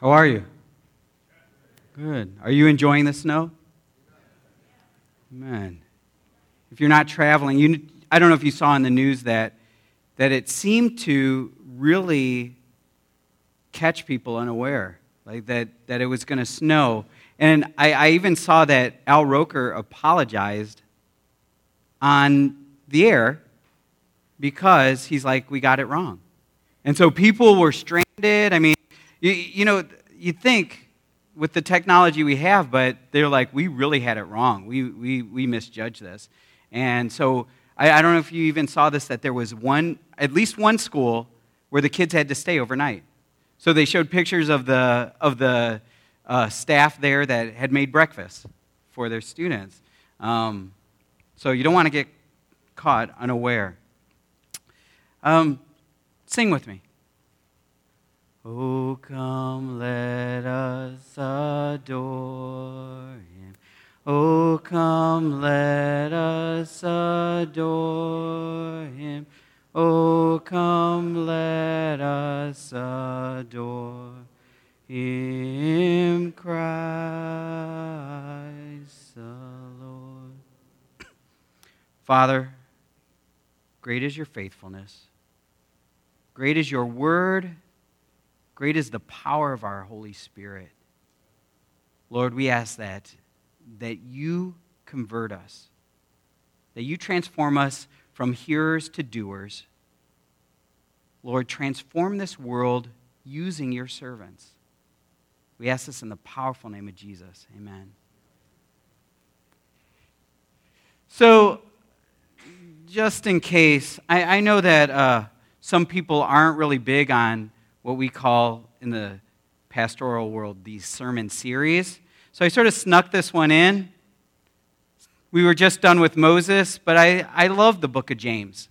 How are you? Good. Are you enjoying the snow? Amen. If you're not traveling, you, I don't know if you saw in the news that, that it seemed to really catch people unaware, like that, that it was going to snow. And I, I even saw that Al Roker apologized on the air because he's like, we got it wrong. And so people were stranded. I mean, you, you know, you think with the technology we have, but they're like, we really had it wrong. We, we, we misjudged this. And so I, I don't know if you even saw this, that there was one, at least one school where the kids had to stay overnight. So they showed pictures of the, of the uh, staff there that had made breakfast for their students. Um, so you don't want to get caught unaware. Um, sing with me. Oh, come, let us adore him. Oh, come, let us adore him. Oh, come, let us adore him, Christ the Lord. Father, great is your faithfulness. Great is your word. Great is the power of our Holy Spirit. Lord, we ask that, that you convert us, that you transform us from hearers to doers. Lord, transform this world using your servants. We ask this in the powerful name of Jesus. Amen. So, just in case, I, I know that uh, some people aren't really big on what we call in the pastoral world these sermon series. So I sort of snuck this one in. We were just done with Moses, but I, I love the book of James.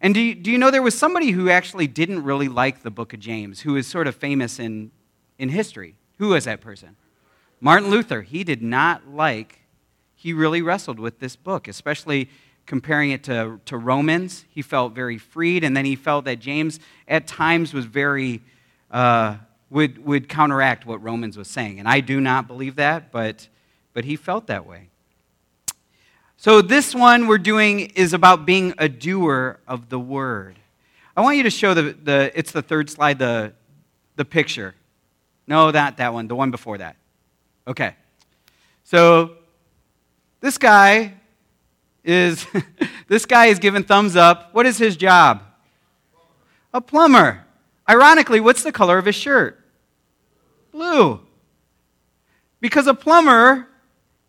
And do you, do you know there was somebody who actually didn't really like the book of James, who is sort of famous in, in history? Who was that person? Martin Luther. He did not like, he really wrestled with this book, especially comparing it to, to Romans. He felt very freed, and then he felt that James at times was very, uh, would, would counteract what Romans was saying. And I do not believe that, but, but he felt that way. So this one we're doing is about being a doer of the word. I want you to show the, the it's the third slide, the, the picture. No, that, that one, the one before that. Okay. So this guy is this guy is given thumbs up. What is his job? A plumber. Ironically, what's the color of his shirt? Blue. Because a plumber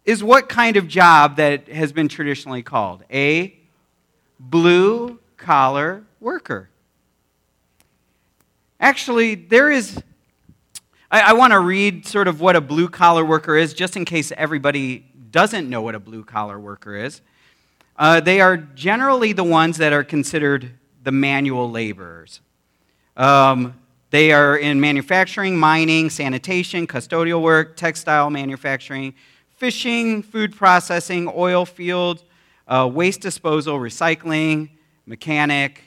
is what kind of job that has been traditionally called? A blue collar worker. Actually, there is. I, I want to read sort of what a blue collar worker is, just in case everybody doesn't know what a blue collar worker is. Uh, they are generally the ones that are considered the manual laborers. Um, they are in manufacturing, mining, sanitation, custodial work, textile manufacturing, fishing, food processing, oil field, uh, waste disposal, recycling, mechanic,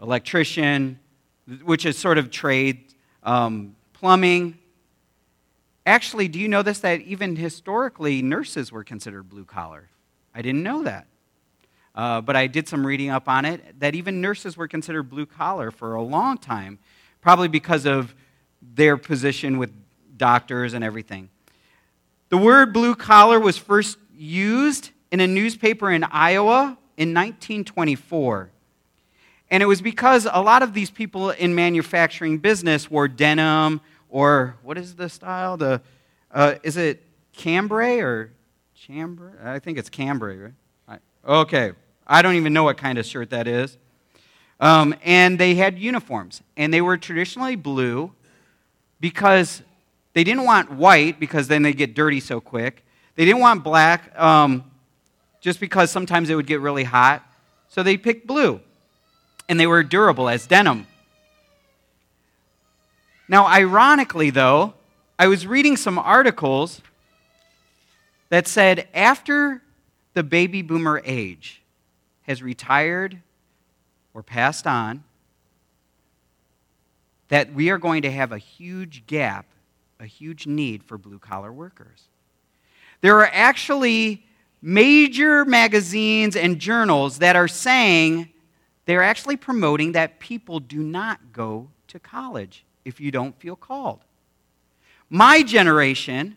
electrician, which is sort of trade, um, plumbing. Actually, do you know this that even historically nurses were considered blue collar? I didn't know that. Uh, but I did some reading up on it that even nurses were considered blue collar for a long time, probably because of their position with doctors and everything. The word blue collar was first used in a newspaper in Iowa in 1924. And it was because a lot of these people in manufacturing business wore denim or what is the style? The, uh, is it cambray or chambray? I think it's cambray, right? Okay, I don't even know what kind of shirt that is. Um, and they had uniforms, and they were traditionally blue because they didn't want white because then they get dirty so quick. They didn't want black um, just because sometimes it would get really hot. So they picked blue, and they were durable as denim. Now, ironically, though, I was reading some articles that said after the baby boomer age, has retired or passed on, that we are going to have a huge gap, a huge need for blue collar workers. There are actually major magazines and journals that are saying they're actually promoting that people do not go to college if you don't feel called. My generation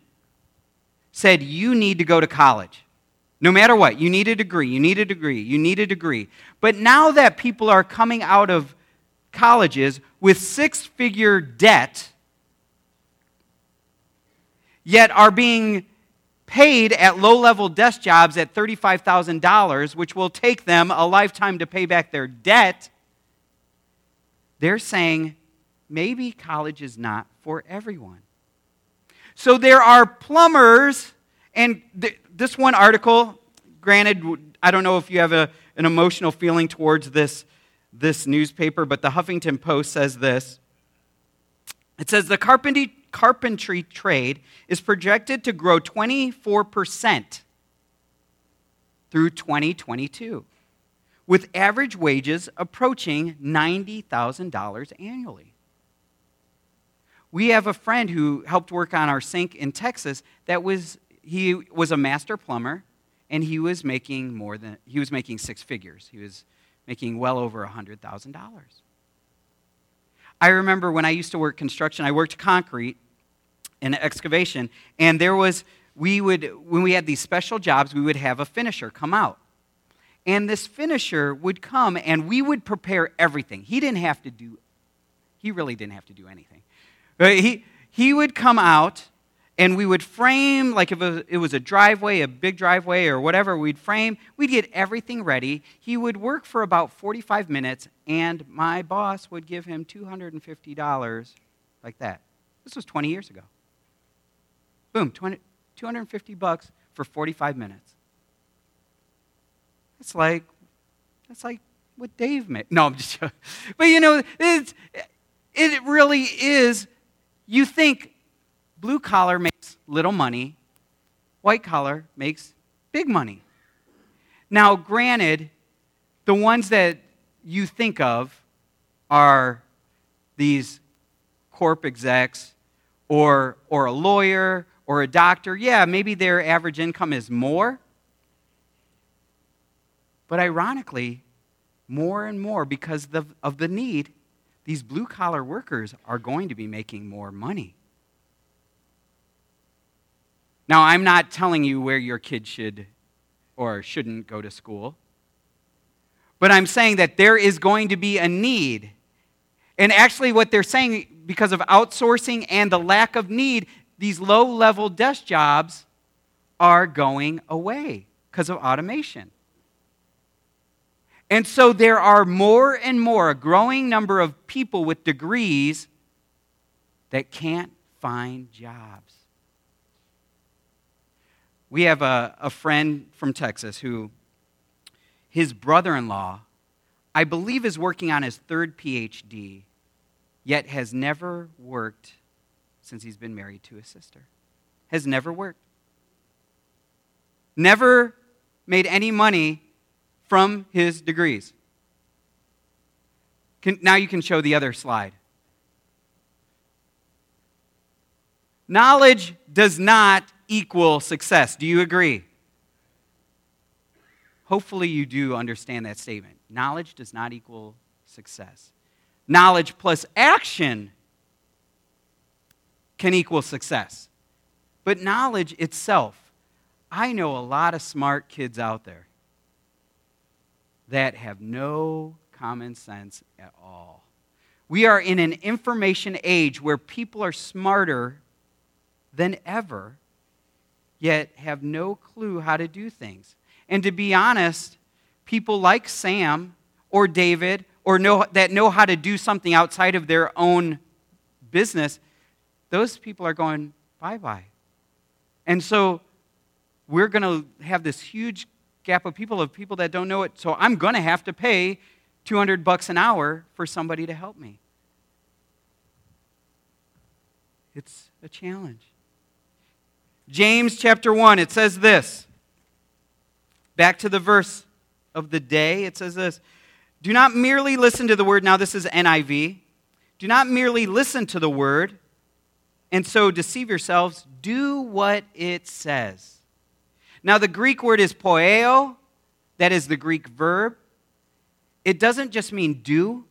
said you need to go to college. No matter what, you need a degree, you need a degree, you need a degree. But now that people are coming out of colleges with six figure debt, yet are being paid at low level desk jobs at $35,000, which will take them a lifetime to pay back their debt, they're saying maybe college is not for everyone. So there are plumbers, and this one article, granted, I don't know if you have a, an emotional feeling towards this, this newspaper, but the Huffington Post says this. It says the carpentry, carpentry trade is projected to grow 24% through 2022, with average wages approaching $90,000 annually. We have a friend who helped work on our sink in Texas that was he was a master plumber and he was making more than he was making six figures. He was making well over $100,000. I remember when I used to work construction, I worked concrete in excavation, and there was, we would, when we had these special jobs, we would have a finisher come out. And this finisher would come and we would prepare everything. He didn't have to do, he really didn't have to do anything. But he, he would come out and we would frame, like if it was a driveway, a big driveway, or whatever, we'd frame, we'd get everything ready. He would work for about 45 minutes, and my boss would give him $250 like that. This was 20 years ago. Boom, 20, 250 bucks for 45 minutes. It's like, that's like what Dave made. No, I'm just joking. But you know, it's, it really is, you think, Blue collar makes little money, white collar makes big money. Now, granted, the ones that you think of are these corp execs or, or a lawyer or a doctor. Yeah, maybe their average income is more. But ironically, more and more, because of the need, these blue collar workers are going to be making more money. Now, I'm not telling you where your kid should or shouldn't go to school, but I'm saying that there is going to be a need. And actually, what they're saying, because of outsourcing and the lack of need, these low level desk jobs are going away because of automation. And so there are more and more, a growing number of people with degrees that can't find jobs. We have a, a friend from Texas who, his brother in law, I believe, is working on his third PhD, yet has never worked since he's been married to his sister. Has never worked. Never made any money from his degrees. Can, now you can show the other slide. Knowledge does not equal success. Do you agree? Hopefully, you do understand that statement. Knowledge does not equal success. Knowledge plus action can equal success. But knowledge itself, I know a lot of smart kids out there that have no common sense at all. We are in an information age where people are smarter than ever, yet have no clue how to do things. And to be honest, people like Sam or David or know, that know how to do something outside of their own business, those people are going bye bye. And so we're going to have this huge gap of people of people that don't know it. So I'm going to have to pay 200 bucks an hour for somebody to help me. It's a challenge. James chapter 1, it says this. Back to the verse of the day, it says this Do not merely listen to the word, now this is NIV. Do not merely listen to the word and so deceive yourselves. Do what it says. Now, the Greek word is poieo, that is the Greek verb. It doesn't just mean do,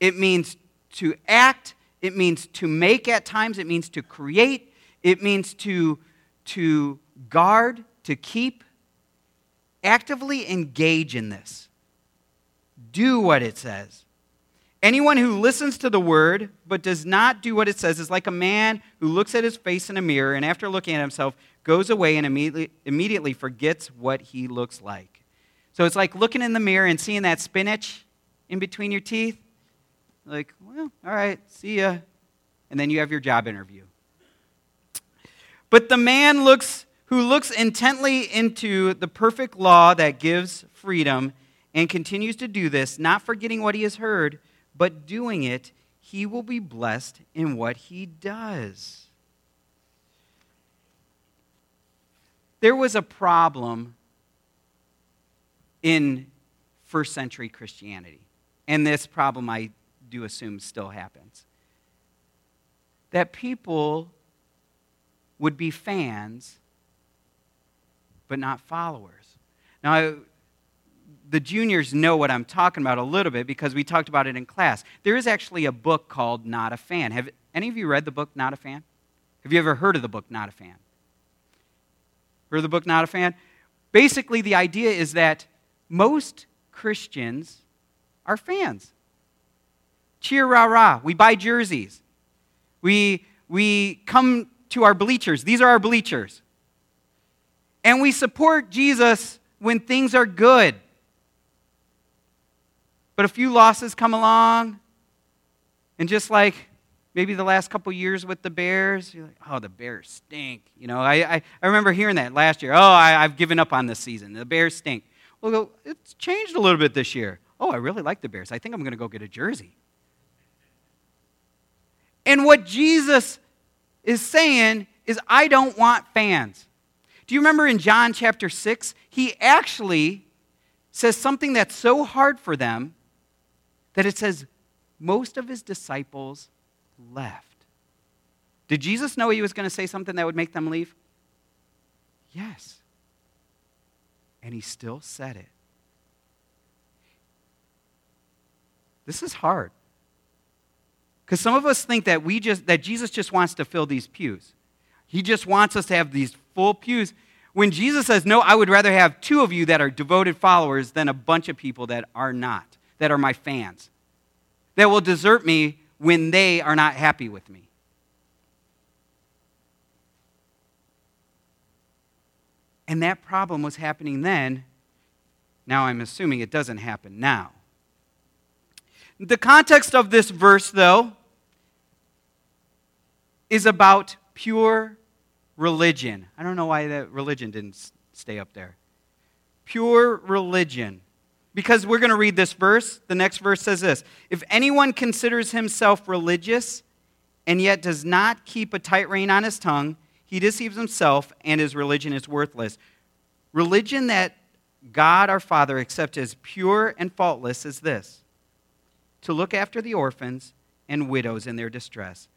it means to act, it means to make at times, it means to create, it means to, to guard, to keep. Actively engage in this. Do what it says. Anyone who listens to the word but does not do what it says is like a man who looks at his face in a mirror and after looking at himself goes away and immediately, immediately forgets what he looks like. So it's like looking in the mirror and seeing that spinach in between your teeth. Like, well, all right, see ya. And then you have your job interview. But the man looks who looks intently into the perfect law that gives freedom and continues to do this, not forgetting what he has heard, but doing it, he will be blessed in what he does. There was a problem in first century Christianity, and this problem I do assume still happens. That people would be fans, but not followers. Now, the juniors know what I'm talking about a little bit because we talked about it in class. There is actually a book called Not a Fan. Have any of you read the book Not a Fan? Have you ever heard of the book Not a Fan? Heard the book Not a Fan? Basically, the idea is that most Christians are fans. Cheer, rah, rah. We buy jerseys. We, we come to our bleachers. These are our bleachers. And we support Jesus when things are good. But a few losses come along, and just like maybe the last couple years with the Bears, you're like, oh, the Bears stink. You know, I, I, I remember hearing that last year. Oh, I, I've given up on this season. The Bears stink. Well, it's changed a little bit this year. Oh, I really like the Bears. I think I'm going to go get a jersey. And what Jesus is saying is, I don't want fans. Do you remember in John chapter 6? He actually says something that's so hard for them that it says most of his disciples left. Did Jesus know he was going to say something that would make them leave? Yes. And he still said it. This is hard. Because some of us think that we just that Jesus just wants to fill these pews. He just wants us to have these full pews. When Jesus says, No, I would rather have two of you that are devoted followers than a bunch of people that are not, that are my fans, that will desert me when they are not happy with me. And that problem was happening then. Now I'm assuming it doesn't happen now. The context of this verse, though, is about pure religion. I don't know why that religion didn't stay up there. Pure religion. Because we're going to read this verse. The next verse says this If anyone considers himself religious and yet does not keep a tight rein on his tongue, he deceives himself and his religion is worthless. Religion that God our Father accepts as pure and faultless is this to look after the orphans and widows in their distress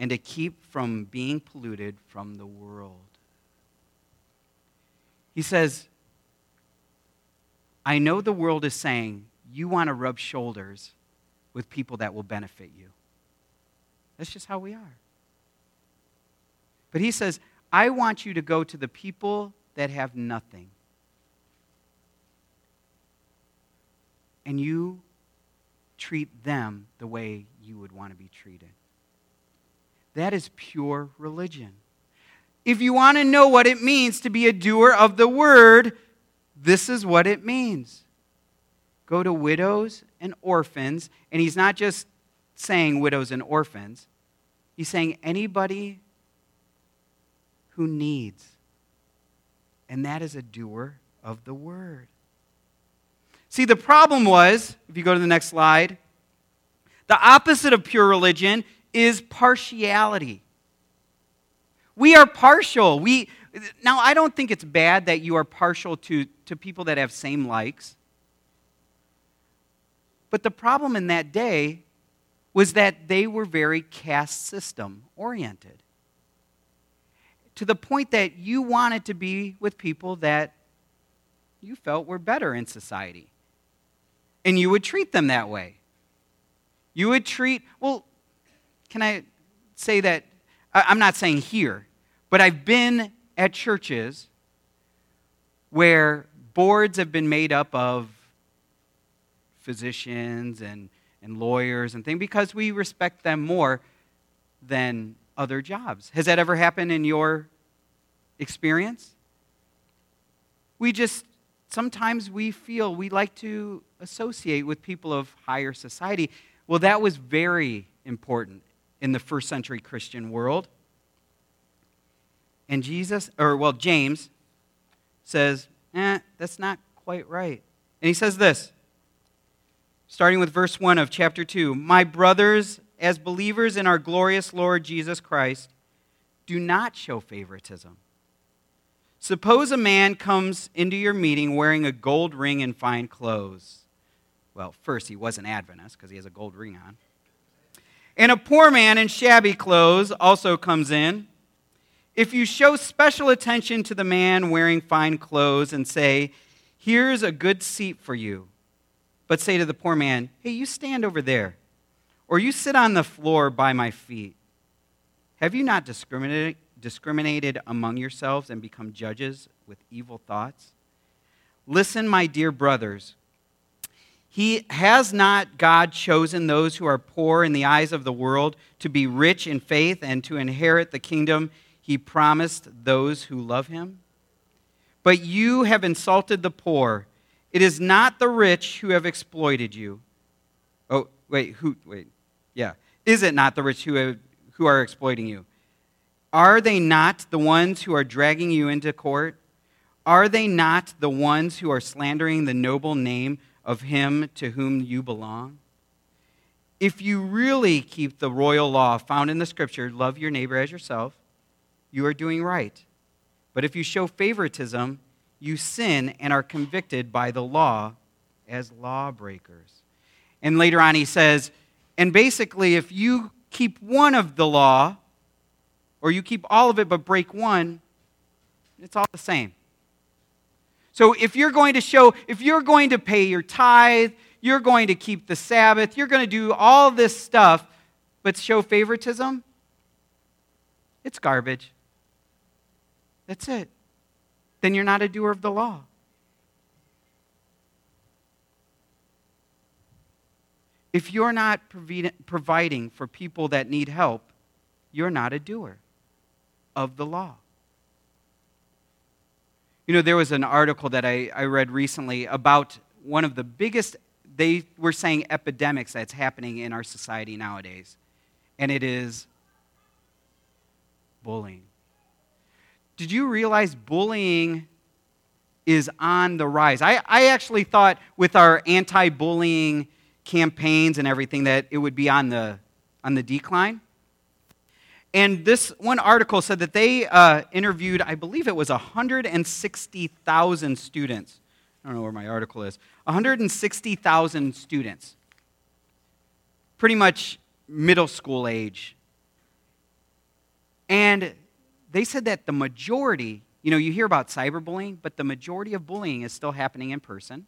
and to keep from being polluted from the world. He says, I know the world is saying you want to rub shoulders with people that will benefit you. That's just how we are. But he says, I want you to go to the people that have nothing. And you treat them the way you would want to be treated. That is pure religion. If you want to know what it means to be a doer of the word, this is what it means. Go to widows and orphans, and he's not just saying widows and orphans, he's saying anybody who needs. And that is a doer of the word. See, the problem was, if you go to the next slide, the opposite of pure religion is partiality. We are partial. We, now, I don't think it's bad that you are partial to, to people that have same likes. But the problem in that day was that they were very caste system oriented. To the point that you wanted to be with people that you felt were better in society. And you would treat them that way. You would treat, well, can I say that? I'm not saying here, but I've been at churches where boards have been made up of physicians and, and lawyers and things because we respect them more than other jobs. Has that ever happened in your experience? We just, sometimes we feel we like to associate with people of higher society. Well, that was very important in the first century Christian world. And Jesus, or well, James says, eh, that's not quite right. And he says this, starting with verse 1 of chapter 2 My brothers, as believers in our glorious Lord Jesus Christ, do not show favoritism. Suppose a man comes into your meeting wearing a gold ring and fine clothes. Well, first, he was an Adventist because he has a gold ring on. And a poor man in shabby clothes also comes in. If you show special attention to the man wearing fine clothes and say, Here's a good seat for you, but say to the poor man, Hey, you stand over there, or you sit on the floor by my feet, have you not discriminated, among yourselves and become judges with evil thoughts? Listen, my dear brothers. He has not God chosen those who are poor in the eyes of the world to be rich in faith and to inherit the kingdom he promised those who love him? But you have insulted the poor. It is not the rich who have exploited you. Oh, wait, who, wait, yeah. Is it not the rich who, have, who are exploiting you? Are they not the ones who are dragging you into court? Are they not the ones who are slandering the noble name of him to whom you belong? If you really keep the royal law found in the scripture, love your neighbor as yourself, you are doing right. But if you show favoritism, you sin and are convicted by the law as lawbreakers. And later on, he says, and basically, if you keep one of the law, or you keep all of it but break one, it's all the same. So if you're going to show, if you're going to pay your tithe, you're going to keep the Sabbath, you're going to do all this stuff, but show favoritism, it's garbage. That's it. Then you're not a doer of the law. If you're not providing for people that need help, you're not a doer of the law. You know, there was an article that I, I read recently about one of the biggest, they were saying, epidemics that's happening in our society nowadays, and it is bullying. Did you realize bullying is on the rise? I, I actually thought with our anti bullying campaigns and everything that it would be on the, on the decline. And this one article said that they uh, interviewed, I believe it was 160,000 students. I don't know where my article is. 160,000 students. Pretty much middle school age. And they said that the majority, you know, you hear about cyberbullying, but the majority of bullying is still happening in person.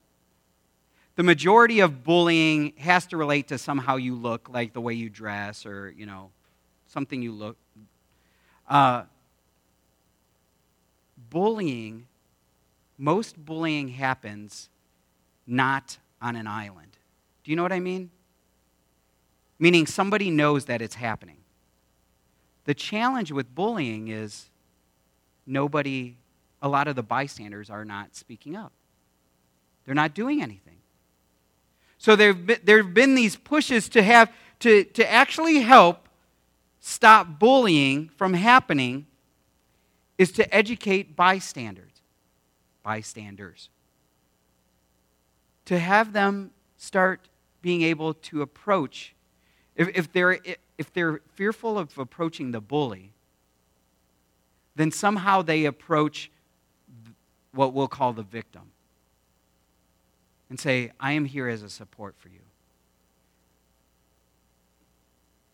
The majority of bullying has to relate to somehow you look, like the way you dress or, you know, something you look. Uh, bullying, most bullying happens not on an island. Do you know what I mean? Meaning somebody knows that it's happening. The challenge with bullying is nobody, a lot of the bystanders are not speaking up. They're not doing anything. So there have been these pushes to have to, to actually help stop bullying from happening is to educate bystanders. Bystanders. To have them start being able to approach. If, if, they're, if they're fearful of approaching the bully, then somehow they approach what we'll call the victim and say, I am here as a support for you.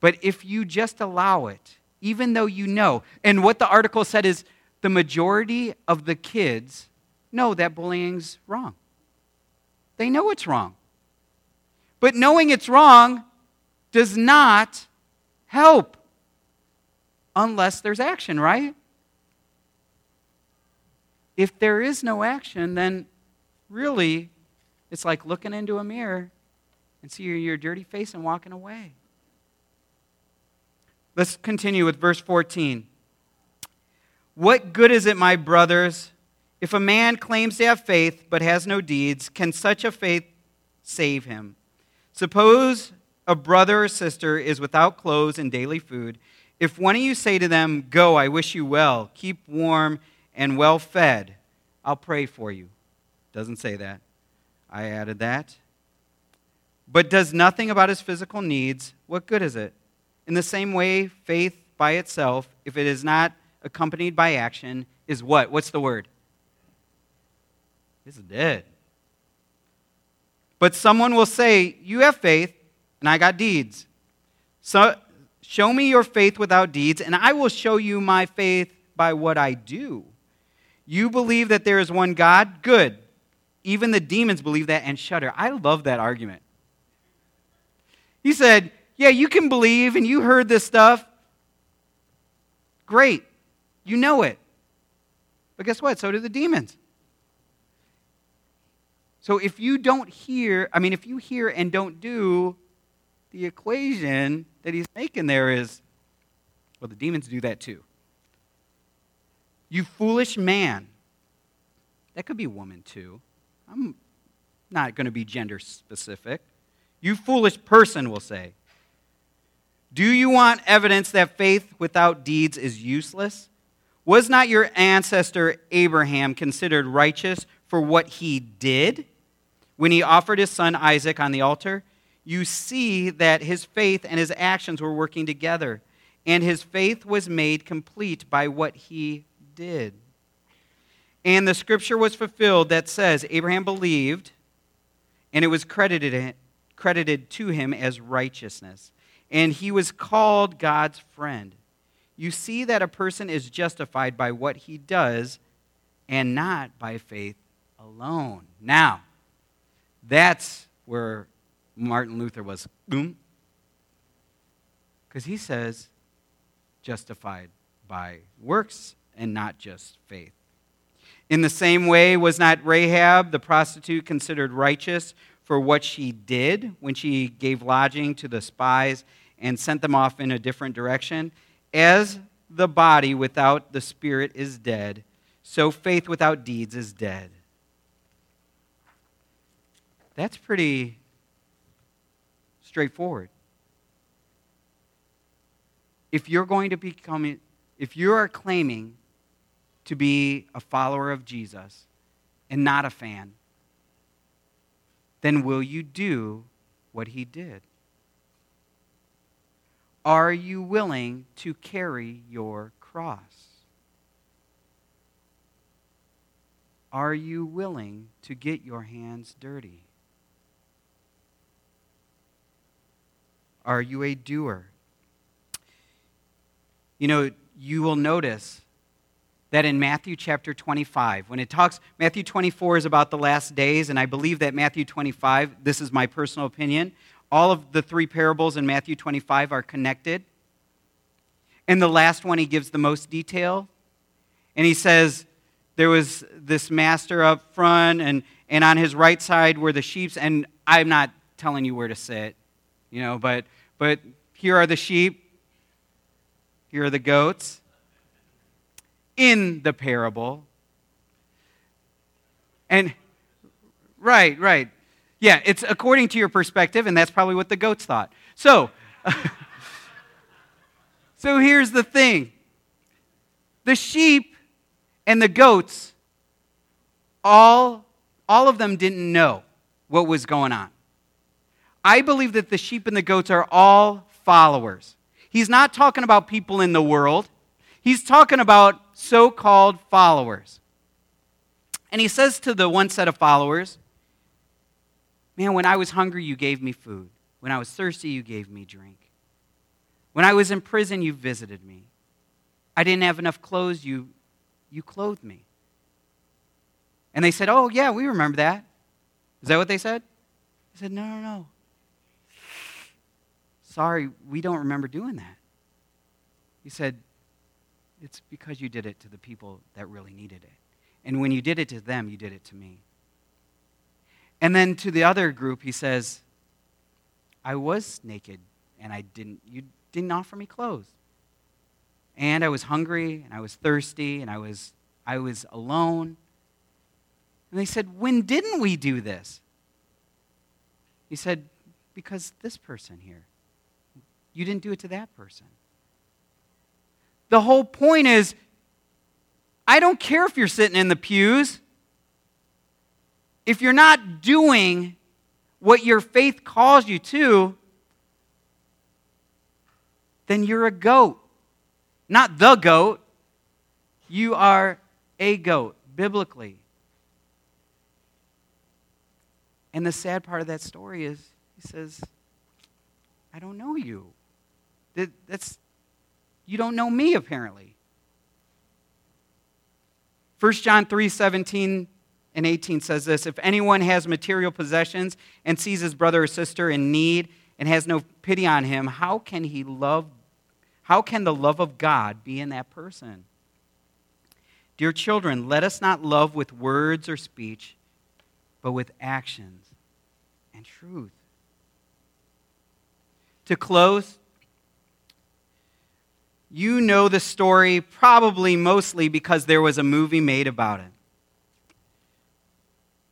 But if you just allow it, even though you know, and what the article said is the majority of the kids know that bullying's wrong. They know it's wrong. But knowing it's wrong does not help unless there's action, right? If there is no action, then really it's like looking into a mirror and seeing your dirty face and walking away. Let's continue with verse 14. What good is it, my brothers, if a man claims to have faith but has no deeds? Can such a faith save him? Suppose a brother or sister is without clothes and daily food. If one of you say to them, Go, I wish you well, keep warm and well fed, I'll pray for you. Doesn't say that. I added that. But does nothing about his physical needs, what good is it? In the same way, faith by itself, if it is not accompanied by action, is what? What's the word? It's dead. But someone will say, You have faith, and I got deeds. So show me your faith without deeds, and I will show you my faith by what I do. You believe that there is one God? Good. Even the demons believe that and shudder. I love that argument. He said, Yeah, you can believe, and you heard this stuff. Great. You know it. But guess what? So do the demons. So if you don't hear, I mean, if you hear and don't do, the equation that he's making there is well, the demons do that too. You foolish man. That could be woman too. I'm not going to be gender specific. You foolish person will say. Do you want evidence that faith without deeds is useless? Was not your ancestor Abraham considered righteous for what he did when he offered his son Isaac on the altar? You see that his faith and his actions were working together, and his faith was made complete by what he did. And the scripture was fulfilled that says, Abraham believed, and it was credited, credited to him as righteousness. And he was called God's friend. You see that a person is justified by what he does and not by faith alone. Now, that's where Martin Luther was. Boom. Because he says, justified by works and not just faith. In the same way, was not Rahab the prostitute considered righteous for what she did when she gave lodging to the spies and sent them off in a different direction? As the body without the spirit is dead, so faith without deeds is dead. That's pretty straightforward. If you're going to become, if you are claiming to be a follower of Jesus and not a fan, then will you do what he did? Are you willing to carry your cross? Are you willing to get your hands dirty? Are you a doer? You know, you will notice that in Matthew chapter 25, when it talks, Matthew 24 is about the last days, and I believe that Matthew 25, this is my personal opinion, all of the three parables in Matthew 25 are connected. And the last one, he gives the most detail. And he says, There was this master up front, and, and on his right side were the sheep. And I'm not telling you where to sit, you know, but, but here are the sheep, here are the goats in the parable. And, right, right. Yeah, it's according to your perspective, and that's probably what the goats thought. So, so here's the thing the sheep and the goats, all, all of them didn't know what was going on. I believe that the sheep and the goats are all followers. He's not talking about people in the world. He's talking about so called followers. And he says to the one set of followers, Man, when I was hungry, you gave me food. When I was thirsty, you gave me drink. When I was in prison, you visited me. I didn't have enough clothes, you, you clothed me. And they said, Oh, yeah, we remember that. Is that what they said? I said, No, no, no. Sorry, we don't remember doing that. He said, It's because you did it to the people that really needed it. And when you did it to them, you did it to me. And then to the other group, he says, I was naked and I didn't, you didn't offer me clothes. And I was hungry and I was thirsty and I was, I was alone. And they said, When didn't we do this? He said, Because this person here. You didn't do it to that person. The whole point is I don't care if you're sitting in the pews. If you're not doing what your faith calls you to, then you're a goat. Not the goat. You are a goat, biblically. And the sad part of that story is he says, I don't know you. That's, you don't know me, apparently. 1 John 3 17 and 18 says this If anyone has material possessions and sees his brother or sister in need and has no pity on him, how can he love? How can the love of God be in that person? Dear children, let us not love with words or speech, but with actions and truth. To close, you know the story probably mostly because there was a movie made about it.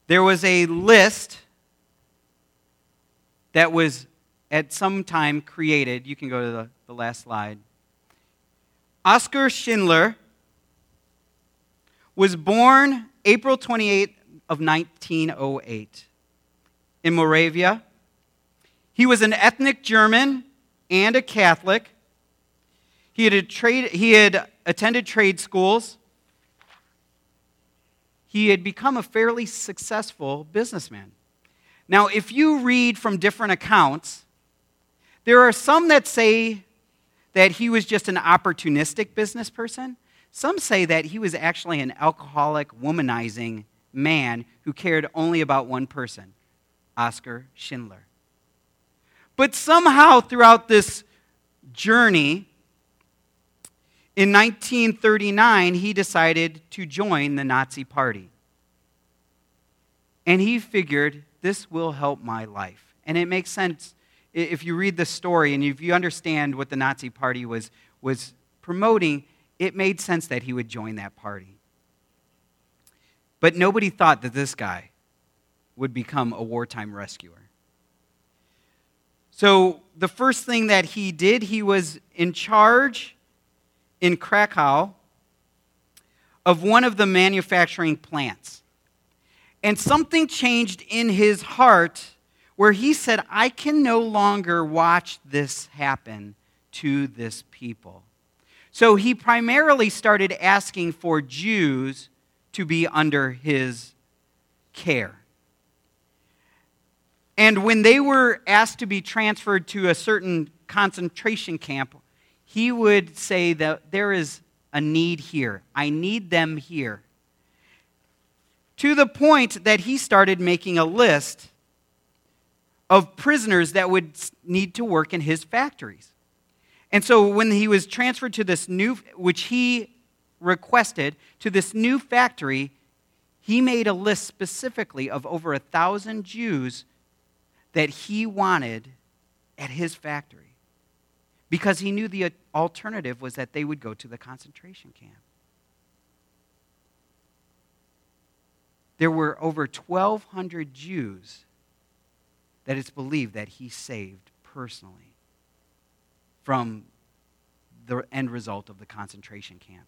There was a list that was at some time created. You can go to the, the last slide. Oscar Schindler was born April 28 of 1908 in Moravia. He was an ethnic German and a Catholic. He had, trade, he had attended trade schools. He had become a fairly successful businessman. Now, if you read from different accounts, there are some that say that he was just an opportunistic business person. Some say that he was actually an alcoholic, womanizing man who cared only about one person Oscar Schindler. But somehow throughout this journey, in 1939, he decided to join the Nazi Party. And he figured, this will help my life. And it makes sense if you read the story and if you understand what the Nazi Party was, was promoting, it made sense that he would join that party. But nobody thought that this guy would become a wartime rescuer. So, the first thing that he did, he was in charge in Krakow of one of the manufacturing plants. And something changed in his heart where he said, I can no longer watch this happen to this people. So he primarily started asking for Jews to be under his care. And when they were asked to be transferred to a certain concentration camp, he would say that there is a need here. I need them here. To the point that he started making a list of prisoners that would need to work in his factories. And so when he was transferred to this new, which he requested, to this new factory, he made a list specifically of over a thousand Jews that he wanted at his factory because he knew the alternative was that they would go to the concentration camp. There were over 1,200 Jews that it's believed that he saved personally from the end result of the concentration camp.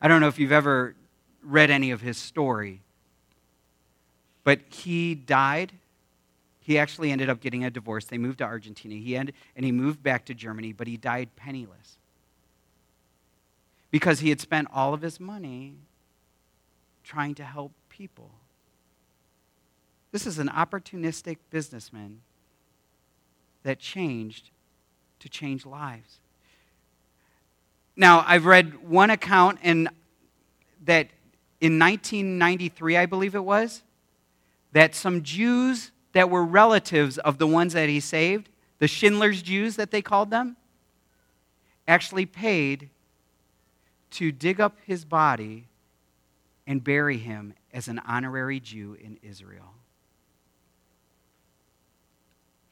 I don't know if you've ever read any of his story, but he died he actually ended up getting a divorce. They moved to Argentina. He and he moved back to Germany, but he died penniless because he had spent all of his money trying to help people. This is an opportunistic businessman that changed to change lives. Now, I've read one account and that in 1993, I believe it was, that some Jews that were relatives of the ones that he saved, the Schindler's Jews that they called them, actually paid to dig up his body and bury him as an honorary Jew in Israel.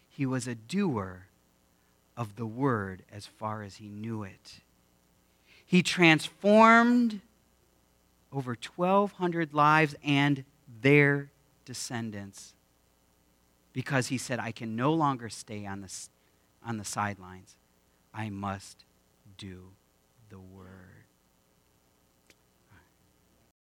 He was a doer of the word as far as he knew it. He transformed over 1,200 lives and their descendants because he said, I can no longer stay on the, on the sidelines. I must do the word.